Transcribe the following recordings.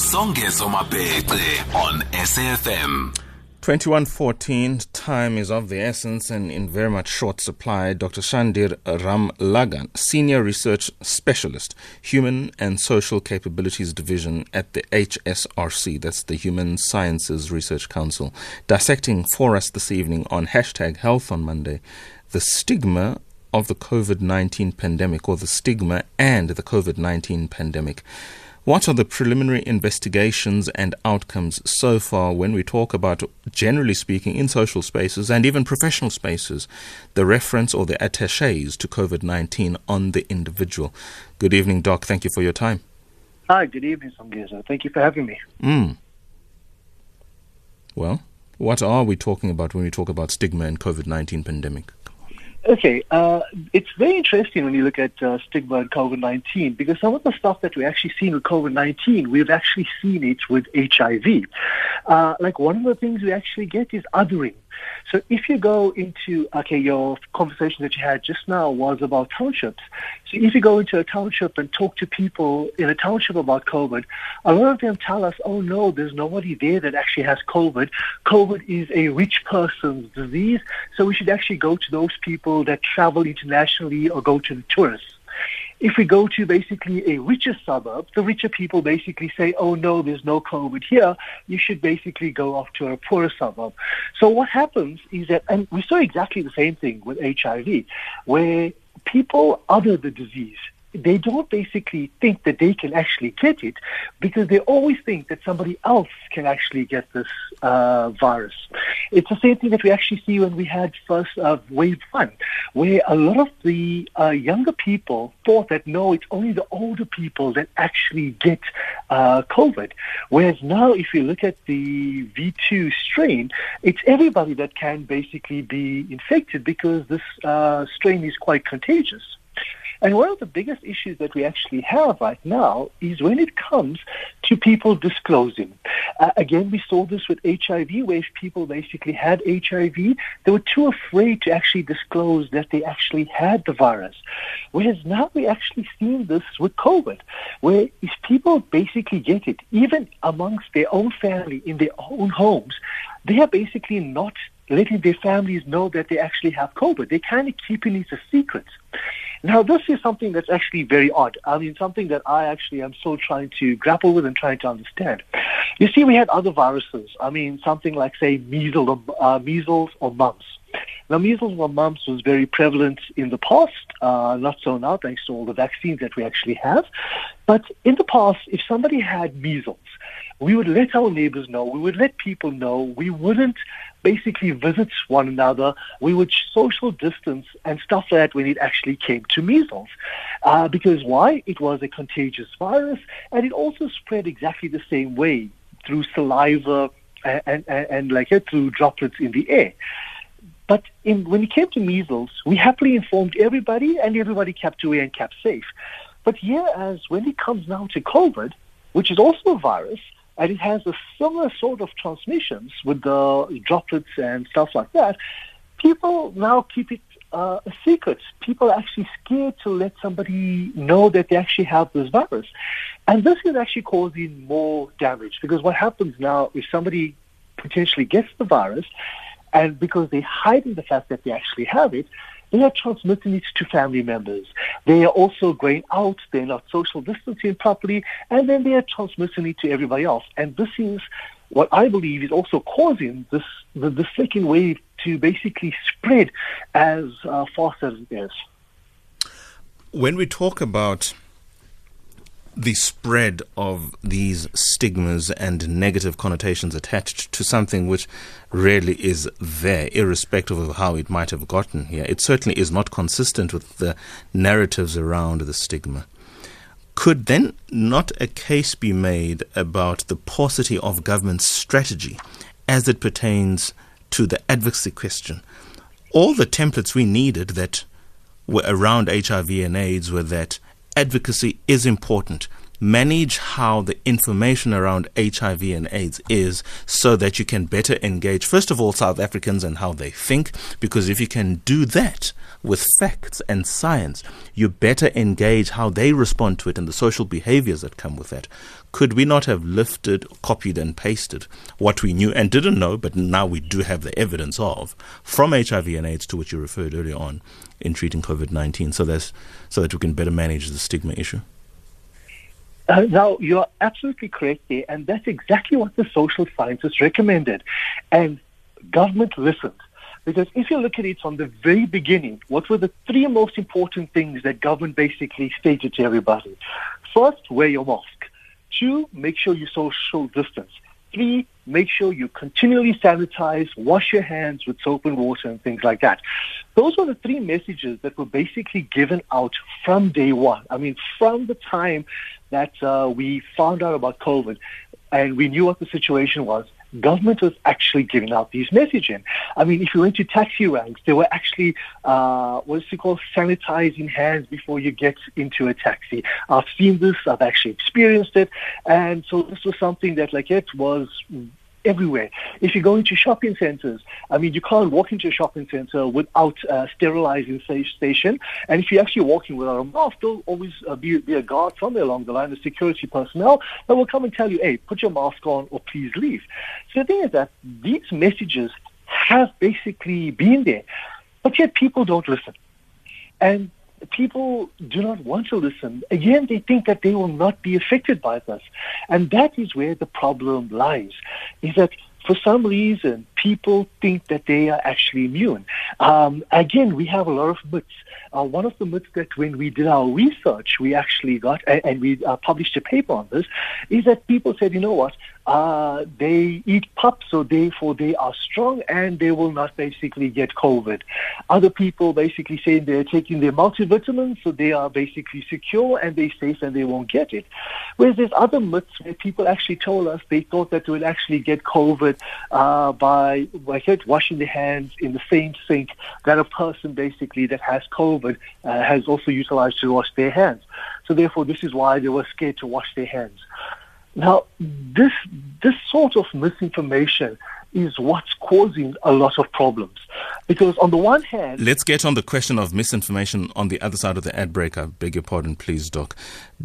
Songezo Mabece on SAFM. 2114, time is of the essence and in very much short supply. Dr. Shandir Ramlagan, Senior Research Specialist, Human and Social Capabilities Division at the HSRC, that's the Human Sciences Research Council, dissecting for us this evening on hashtag Health on Monday the stigma of the COVID 19 pandemic or the stigma and the COVID 19 pandemic. What are the preliminary investigations and outcomes so far when we talk about, generally speaking, in social spaces and even professional spaces, the reference or the attaches to COVID 19 on the individual? Good evening, Doc. Thank you for your time. Hi, good evening, Songezo. Thank you for having me. Mm. Well, what are we talking about when we talk about stigma and COVID 19 pandemic? Okay, uh, it's very interesting when you look at uh, stigma and COVID-19 because some of the stuff that we actually seen with COVID-19, we've actually seen it with HIV. Uh, like one of the things we actually get is othering. So if you go into, okay, your conversation that you had just now was about townships. So if you go into a township and talk to people in a township about COVID, a lot of them tell us, oh no, there's nobody there that actually has COVID. COVID is a rich person's disease, so we should actually go to those people that travel internationally or go to the tourists. If we go to basically a richer suburb, the richer people basically say, oh no, there's no COVID here. You should basically go off to a poorer suburb. So what happens is that, and we saw exactly the same thing with HIV, where people other the disease they don't basically think that they can actually get it because they always think that somebody else can actually get this uh, virus. It's the same thing that we actually see when we had first uh, wave one, where a lot of the uh, younger people thought that no, it's only the older people that actually get uh, COVID. Whereas now, if you look at the V2 strain, it's everybody that can basically be infected because this uh, strain is quite contagious. And one of the biggest issues that we actually have right now is when it comes to people disclosing. Uh, again, we saw this with HIV, where if people basically had HIV, they were too afraid to actually disclose that they actually had the virus. Whereas now we actually seen this with COVID, where if people basically get it, even amongst their own family, in their own homes, they are basically not letting their families know that they actually have COVID. They're kind of keeping it a secret. Now, this is something that's actually very odd. I mean, something that I actually am still trying to grapple with and trying to understand. You see, we had other viruses. I mean, something like, say, measles or, uh, measles or mumps. Now, measles or mumps was very prevalent in the past, uh, not so now, thanks to all the vaccines that we actually have. But in the past, if somebody had measles, we would let our neighbors know, we would let people know, we wouldn't basically visit one another, we would social distance and stuff like that when it actually came to measles. Uh, because why? It was a contagious virus and it also spread exactly the same way through saliva and, and, and like through droplets in the air. But in, when it came to measles, we happily informed everybody and everybody kept away and kept safe. But here, as when it comes now to COVID, which is also a virus, and it has a similar sort of transmissions with the droplets and stuff like that. People now keep it uh, a secret. People are actually scared to let somebody know that they actually have this virus. And this is actually causing more damage because what happens now if somebody potentially gets the virus and because they're hiding the fact that they actually have it, they are transmitting it to family members. They are also going out, they're not social distancing properly, and then they are transmitting it to everybody else. And this is what I believe is also causing this the, the second wave to basically spread as uh, fast as it is. When we talk about the spread of these stigmas and negative connotations attached to something which really is there, irrespective of how it might have gotten here. It certainly is not consistent with the narratives around the stigma. Could then not a case be made about the paucity of government strategy as it pertains to the advocacy question? All the templates we needed that were around HIV and AIDS were that advocacy is important. Manage how the information around HIV and AIDS is so that you can better engage, first of all, South Africans and how they think. Because if you can do that with facts and science, you better engage how they respond to it and the social behaviors that come with that. Could we not have lifted, copied, and pasted what we knew and didn't know, but now we do have the evidence of from HIV and AIDS to which you referred earlier on in treating COVID 19 so, so that we can better manage the stigma issue? Uh, now, you're absolutely correct there, and that's exactly what the social scientists recommended. And government listened. Because if you look at it from the very beginning, what were the three most important things that government basically stated to everybody? First, wear your mask. Two, make sure you social distance. Three, make sure you continually sanitize, wash your hands with soap and water and things like that. Those were the three messages that were basically given out from day one. I mean, from the time that uh, we found out about COVID and we knew what the situation was, government was actually giving out these messaging. I mean, if you went to taxi ranks, they were actually, uh, what's it called, sanitizing hands before you get into a taxi. I've seen this, I've actually experienced it, and so this was something that, like, it was everywhere. If you go into shopping centers, I mean, you can't walk into a shopping center without a sterilizing station. And if you're actually walking without a mask, there'll always uh, be, be a guard somewhere along the line, the security personnel that will come and tell you, hey, put your mask on or please leave. So the thing is that these messages have basically been there, but yet people don't listen. And people do not want to listen. Again, they think that they will not be affected by this. And that is where the problem lies, is that for some reason, people think that they are actually immune. Um, again, we have a lot of myths. Uh, one of the myths that when we did our research, we actually got, and, and we uh, published a paper on this, is that people said, you know what, uh, they eat pap, so therefore they are strong and they will not basically get COVID. Other people basically saying they're taking their multivitamins, so they are basically secure and they're safe and they won't get it. Whereas there's other myths where people actually told us they thought that they would actually get COVID uh, by, by washing their hands in the same sink that a person basically that has COVID uh, has also utilized to wash their hands. So therefore, this is why they were scared to wash their hands. Now, this this sort of misinformation is what's causing a lot of problems. Because on the one hand, let's get on the question of misinformation on the other side of the ad break. I beg your pardon, please, Doc.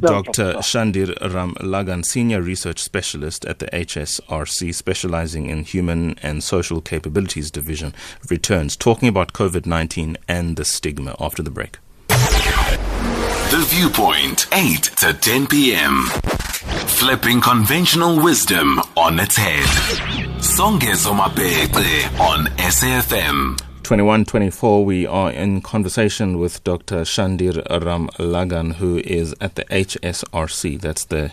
No, Dr. Shandir Ramlagan, senior research specialist at the HSRC, specializing in human and social capabilities division, returns talking about COVID nineteen and the stigma after the break. The Viewpoint, 8 to 10 p.m. Flipping conventional wisdom on its head. Songezo Mabece on SAFM. 2124, we are in conversation with Dr. Shandir Ram Lagan, who is at the HSRC. That's the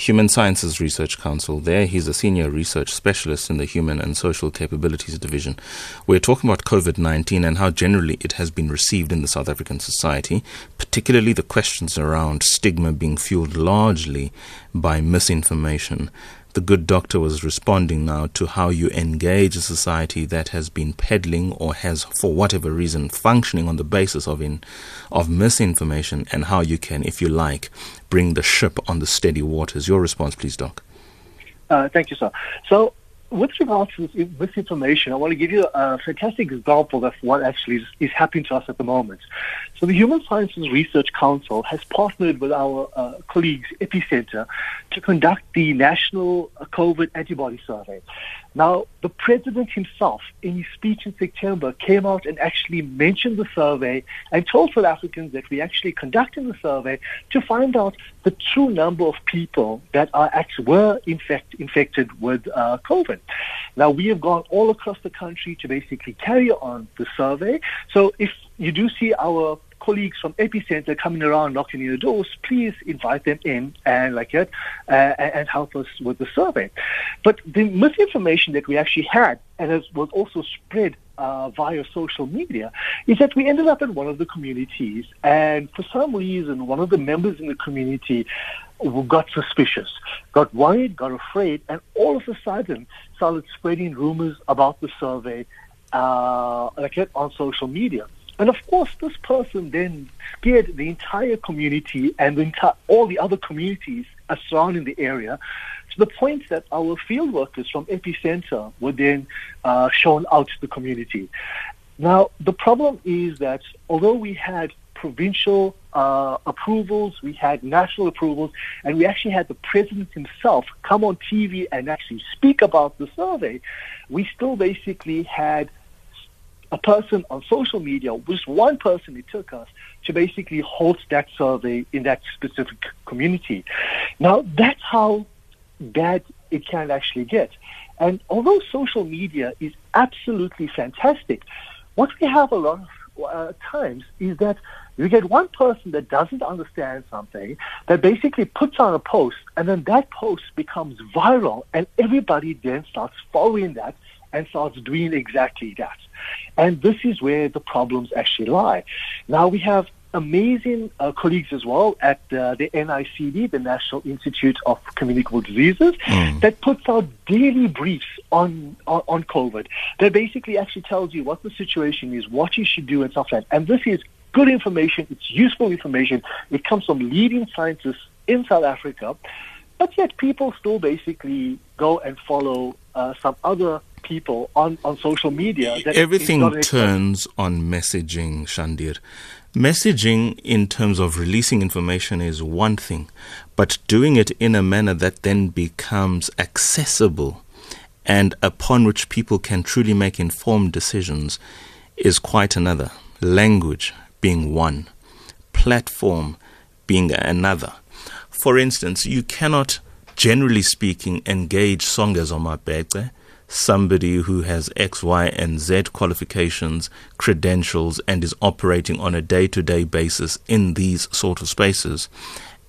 Human Sciences Research Council. There, he's a senior research specialist in the Human and Social Capabilities Division. We're talking about COVID 19 and how generally it has been received in the South African society, particularly the questions around stigma being fueled largely by misinformation the good doctor was responding now to how you engage a society that has been peddling or has, for whatever reason, functioning on the basis of in, of misinformation, and how you can, if you like, bring the ship on the steady waters. Your response, please, Doc. Uh, thank you, sir. So with regards to this information, I want to give you a fantastic example of what actually is, happening to us at the moment. So the Human Sciences Research Council has partnered with our uh, colleagues, Epicenter, to conduct the National COVID Antibody Survey. Now, the president himself, in his speech in September, came out and actually mentioned the survey and told South Africans that we actually conducting the survey to find out the true number of people that are actually were infect, infected with uh, COVID. Now, we have gone all across the country to basically carry on the survey. So if you do see our colleagues from Epicenter coming around knocking on your doors, please invite them in and like it uh, and help us with the survey. But the misinformation that we actually had and as was also spread uh, via social media is that we ended up in one of the communities and for some reason one of the members in the community got suspicious, got worried, got afraid, and all of a sudden started spreading rumors about the survey uh, like it on social media. And of course, this person then scared the entire community and the all the other communities surrounding the area to the point that our field workers from Epicenter were then uh, shown out to the community. Now, the problem is that although we had provincial uh, approvals, we had national approvals, and we actually had the president himself come on TV and actually speak about the survey, we still basically had a person on social media, just one person it took us to basically host that survey in that specific community. Now, that's how bad it can actually get. And although social media is absolutely fantastic, what we have a lot of uh, times is that you get one person that doesn't understand something that basically puts on a post, and then that post becomes viral, and everybody then starts following that and starts doing exactly that. And this is where the problems actually lie. Now we have amazing uh, colleagues as well at uh, the NICD, the National Institute of Communicable Diseases, mm. that puts out daily briefs on, on, on COVID that basically actually tells you what the situation is, what you should do, and stuff like that. And this is good information. It's useful information. It comes from leading scientists in South Africa, but yet people still basically go and follow uh, some other people on, on social media. Everything turns on messaging, Shandir. Messaging in terms of releasing information is one thing, but doing it in a manner that then becomes accessible and upon which people can truly make informed decisions is quite another. Language being one, platform being another. For instance, you cannot, generally speaking, engage Songezo Mabece somebody who has X, Y, and Z qualifications, credentials, and is operating on a day to day basis in these sort of spaces,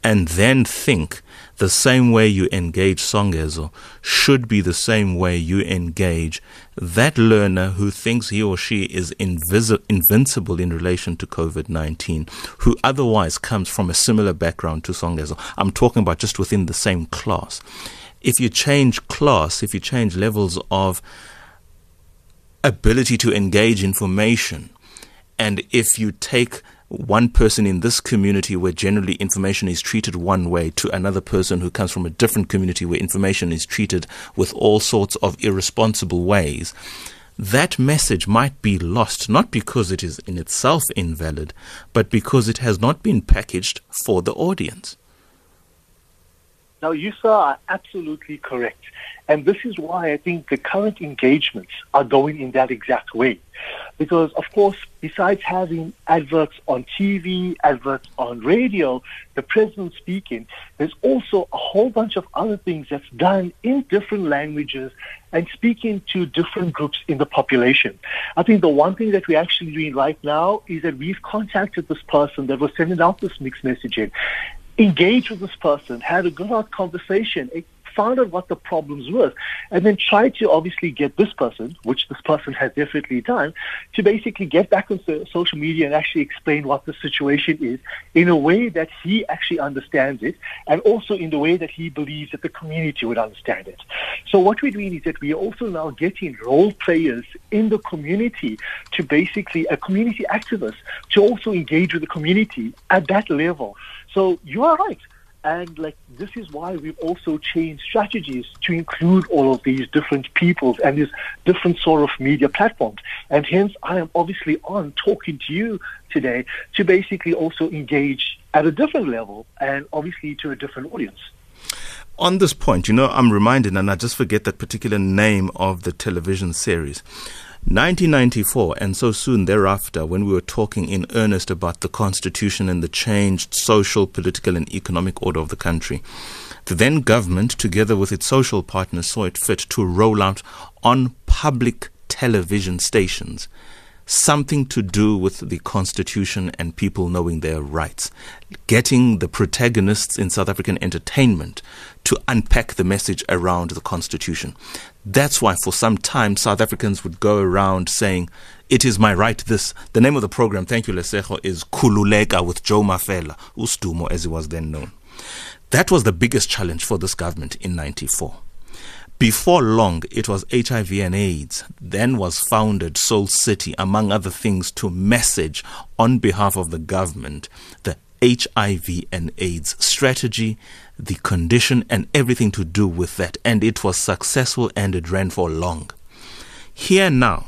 and then think the same way you engage Songezo should be the same way you engage that learner who thinks he or she is invisi- invincible in relation to COVID 19, who otherwise comes from a similar background to Songezo. I'm talking about just within the same class if you change class, if you change levels of ability to engage information, and if you take one person in this community where generally information is treated one way to another person who comes from a different community where information is treated with all sorts of irresponsible ways, that message might be lost not because it is in itself invalid, but because it has not been packaged for the audience. Now, you, sir, are absolutely correct. And this is why I think the current engagements are going in that exact way. Because, of course, besides having adverts on TV, adverts on radio, the president speaking, there's also a whole bunch of other things that's done in different languages and speaking to different groups in the population. I think the one thing that we're actually doing right now is that we've contacted this person that was sending out this mixed messaging engage with this person, had a good conversation, found out what the problems were, and then try to obviously get this person, which this person has definitely done, to basically get back on social media and actually explain what the situation is in a way that he actually understands it, and also in the way that he believes that the community would understand it. So what we're doing is that we are also now getting role players in the community to basically, a community activist, to also engage with the community at that level so you are right. And like this is why we've also changed strategies to include all of these different peoples and these different sort of media platforms. And hence I am obviously on talking to you today to basically also engage at a different level and obviously to a different audience. On this point, you know, I'm reminded, and I just forget that particular name of the television series. 1994, and so soon thereafter, when we were talking in earnest about the Constitution and the changed social, political, and economic order of the country, the then government, together with its social partners, saw it fit to roll out on public television stations something to do with the Constitution and people knowing their rights. Getting the protagonists in South African entertainment to unpack the message around the Constitution. That's why for some time South Africans would go around saying, It is my right, this. The name of the program, thank you, Lesejo, is Khululeka with Joe Mafela, Ustumo as he was then known. That was the biggest challenge for this government in 94. Before long, it was HIV and AIDS. Then was founded Soul City, among other things, to message on behalf of the government the HIV and AIDS strategy, the condition, and everything to do with that. And it was successful and it ran for long. Here now,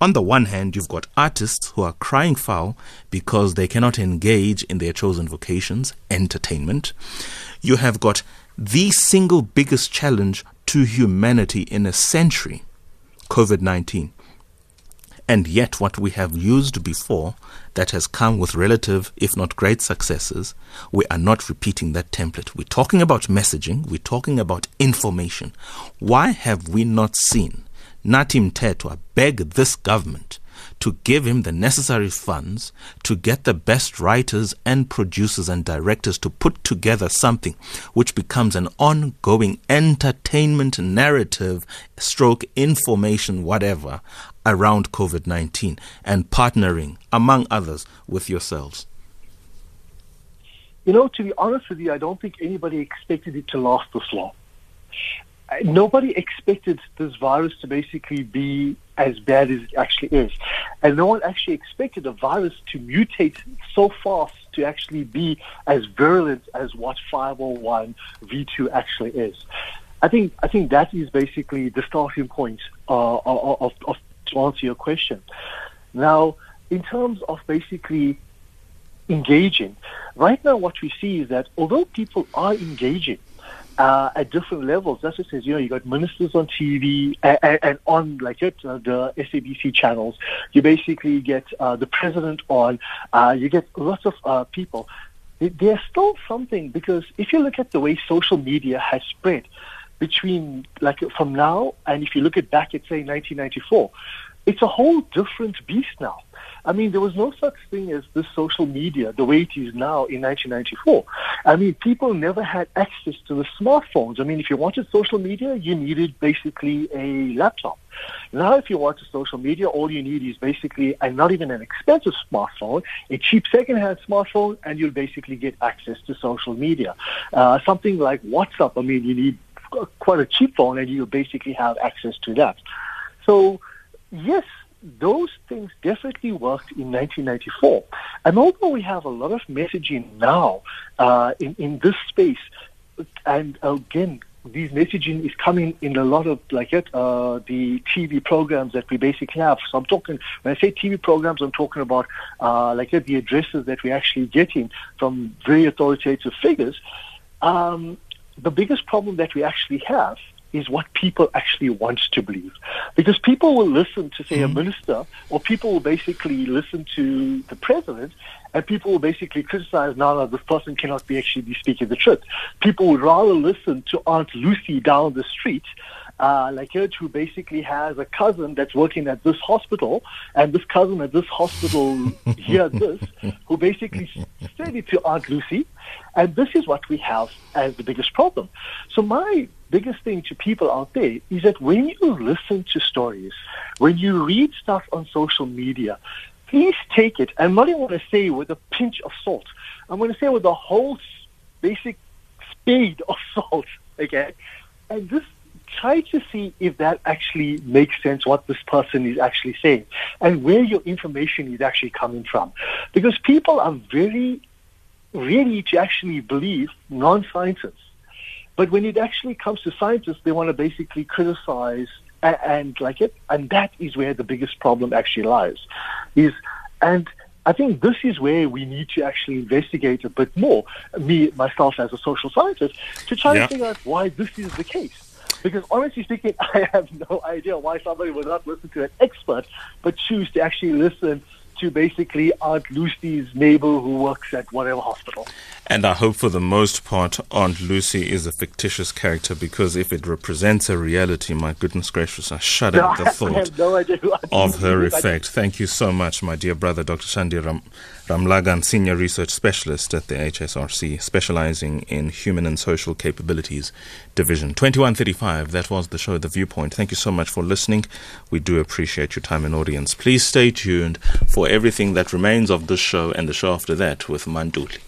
on the one hand, you've got artists who are crying foul because they cannot engage in their chosen vocations, entertainment. You have got the single biggest challenge to humanity in a century COVID 19. And yet, what we have used before that has come with relative, if not great successes, we are not repeating that template. We're talking about messaging, we're talking about information. Why have we not seen Nathi Mthethwa beg this government to give him the necessary funds to get the best writers and producers and directors to put together something which becomes an ongoing entertainment narrative, stroke information, whatever, around COVID 19 and partnering, among others, with yourselves? You know, to be honest with you, I don't think anybody expected it to last this long nobody expected this virus to basically be as bad as it actually is. And no one actually expected a virus to mutate so fast to actually be as virulent as what 501 V2 actually is. I think I think that is basically the starting point uh, of, of, of to answer your question. Now, in terms of basically engaging, right now what we see is that although people are engaging, uh, at different levels. That's what says. You know, you got ministers on TV and, and on like it, uh, the SABC channels. You basically get uh, the president on. Uh, you get lots of uh, people. There's still something because if you look at the way social media has spread between like from now and if you look at back at say 1994, it's a whole different beast now. I mean, there was no such thing as this social media the way it is now in 1994. I mean, people never had access to the smartphones. I mean, if you wanted social media, you needed basically a laptop. Now, if you want to social media, all you need is basically, and not even an expensive smartphone, a cheap second-hand smartphone, and you'll basically get access to social media. Uh, something like WhatsApp, I mean, you need quite a cheap phone, and you'll basically have access to that. So, yes, those things definitely worked in 1994. And although we have a lot of messaging now uh, in, in this space, and again, these messaging is coming in a lot of like it, uh, the TV programs that we basically have. So I'm talking when I say TV programs, I'm talking about uh, like it, the addresses that we're actually getting from very authoritative figures. Um, the biggest problem that we actually have is what people actually want to believe. Because people will listen to, say, mm-hmm. a minister, or people will basically listen to the president, and people will basically criticize, now that this person cannot be actually be speaking the truth. People would rather listen to Aunt Lucy down the street uh, like it, who basically has a cousin that's working at this hospital, and this cousin at this hospital heard this, who basically said it to Aunt Lucy, and this is what we have as the biggest problem. So my biggest thing to people out there is that when you listen to stories, when you read stuff on social media, please take it. I'm not even going to say with a pinch of salt. I'm going to say with a whole basic spade of salt. Okay, and this try to see if that actually makes sense what this person is actually saying and where your information is actually coming from. Because people are very ready to actually believe non-scientists. But when it actually comes to scientists, they want to basically criticize and, and like it, and that is where the biggest problem actually lies. Is and I think this is where we need to actually investigate a bit more, me, myself as a social scientist, to try yeah. to figure out why this is the case. Because honestly speaking, I have no idea why somebody would not listen to an expert, but choose to actually listen to basically Aunt Lucy's neighbor who works at whatever hospital. And I hope for the most part Aunt Lucy is a fictitious character because if it represents a reality, my goodness gracious, I shudder no, at the thought no of her effect. Thank you so much, my dear brother, Dr. Shandir Ram- Ramlagan, Senior Research Specialist at the HSRC, specializing in Human and Social Capabilities Division. 2135, that was the show, The Viewpoint. Thank you so much for listening. We do appreciate your time and audience. Please stay tuned for everything that remains of this show and the show after that with Manduli.